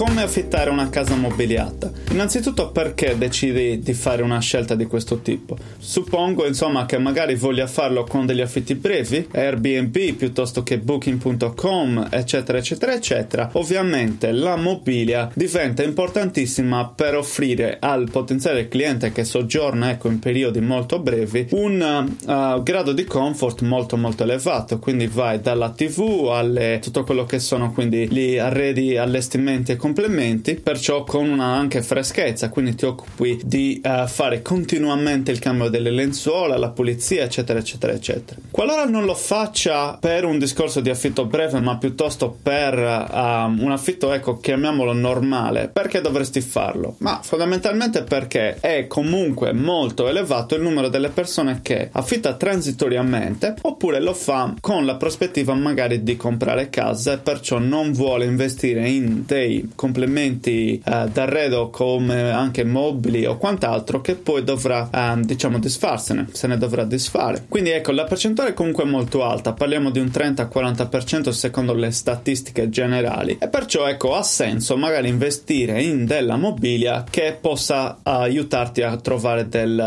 Come affittare una casa mobiliata? Innanzitutto perché decidi di fare una scelta di questo tipo? Suppongo insomma che magari voglia farlo con degli affitti brevi, Airbnb piuttosto che booking.com, eccetera eccetera eccetera. Ovviamente la mobilia diventa importantissima per offrire al potenziale cliente che soggiorna ecco in periodi molto brevi un uh, grado di comfort molto molto elevato, quindi vai dalla TV alle tutto quello che sono quindi gli arredi, allestimenti e complementi, perciò con una anche freschezza, quindi ti occupi di uh, fare continuamente il cambio delle lenzuola, la pulizia, eccetera, eccetera, eccetera. Qualora non lo faccia per un discorso di affitto breve, ma piuttosto per uh, un affitto, ecco, chiamiamolo normale, perché dovresti farlo? Ma fondamentalmente perché è comunque molto elevato il numero delle persone che affitta transitoriamente oppure lo fa con la prospettiva magari di comprare casa e perciò non vuole investire in dei complementi eh, d'arredo come anche mobili o quant'altro che poi dovrà eh, diciamo disfarsene, se ne dovrà disfare. Quindi ecco, la percentuale è comunque molto alta, parliamo di un 30-40% secondo le statistiche generali e perciò ecco ha senso magari investire in della mobilia che possa aiutarti a trovare del,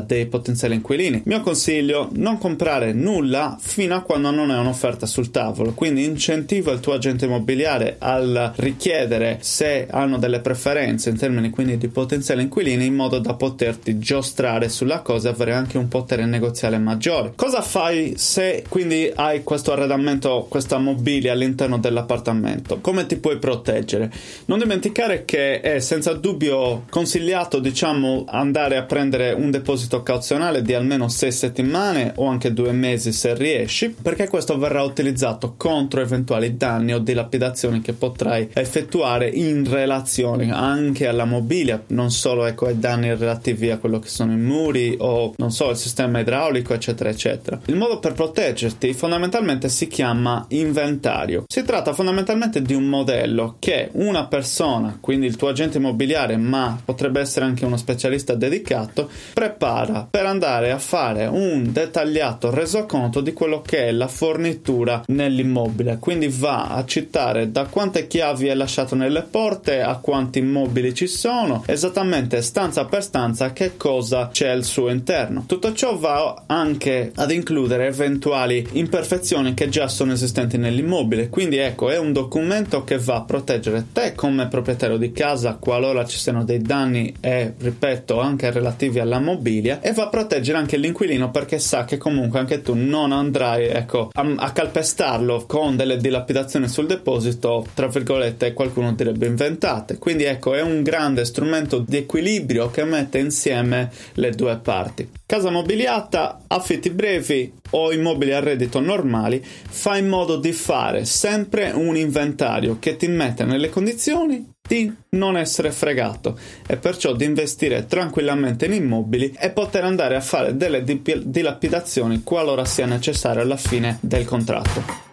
uh, dei potenziali inquilini. Mio consiglio, non comprare nulla fino a quando non è un'offerta sul tavolo, quindi incentiva il tuo agente immobiliare al richiedere capire se hanno delle preferenze in termini quindi di potenziali inquilini in modo da poterti giostrare sulla cosa e avere anche un potere negoziale maggiore. Cosa fai se quindi hai questo arredamento, questa mobilia all'interno dell'appartamento? Come ti puoi proteggere? Non dimenticare che è senza dubbio consigliato, diciamo, andare a prendere un deposito cauzionale di almeno 6 settimane o anche 2 mesi se riesci, perché questo verrà utilizzato contro eventuali danni o dilapidazioni che potrai effettuare fare in relazione anche alla mobilia, non solo ecco, ai danni relativi a quello che sono i muri o non so, il sistema idraulico, eccetera, eccetera. Il modo per proteggerti fondamentalmente si chiama inventario. Si tratta fondamentalmente di un modello che una persona, quindi il tuo agente immobiliare, ma potrebbe essere anche uno specialista dedicato, prepara per andare a fare un dettagliato resoconto di quello che è la fornitura nell'immobile. Quindi va a citare da quante chiavi è lasciato nel le porte, a quanti immobili ci sono, esattamente stanza per stanza che cosa c'è al suo interno. Tutto ciò va anche ad includere eventuali imperfezioni che già sono esistenti nell'immobile, quindi ecco è un documento che va a proteggere te come proprietario di casa qualora ci siano dei danni e ripeto anche relativi alla mobilia e va a proteggere anche l'inquilino perché sa che comunque anche tu non andrai ecco a, a calpestarlo con delle dilapidazioni sul deposito tra virgolette qualcuno direbbe inventate. Quindi ecco, è un grande strumento di equilibrio che mette insieme le due parti. Casa mobiliata, affitti brevi o immobili a reddito normali, fa in modo di fare sempre un inventario che ti mette nelle condizioni di non essere fregato e perciò di investire tranquillamente in immobili e poter andare a fare delle dilapidazioni qualora sia necessario alla fine del contratto.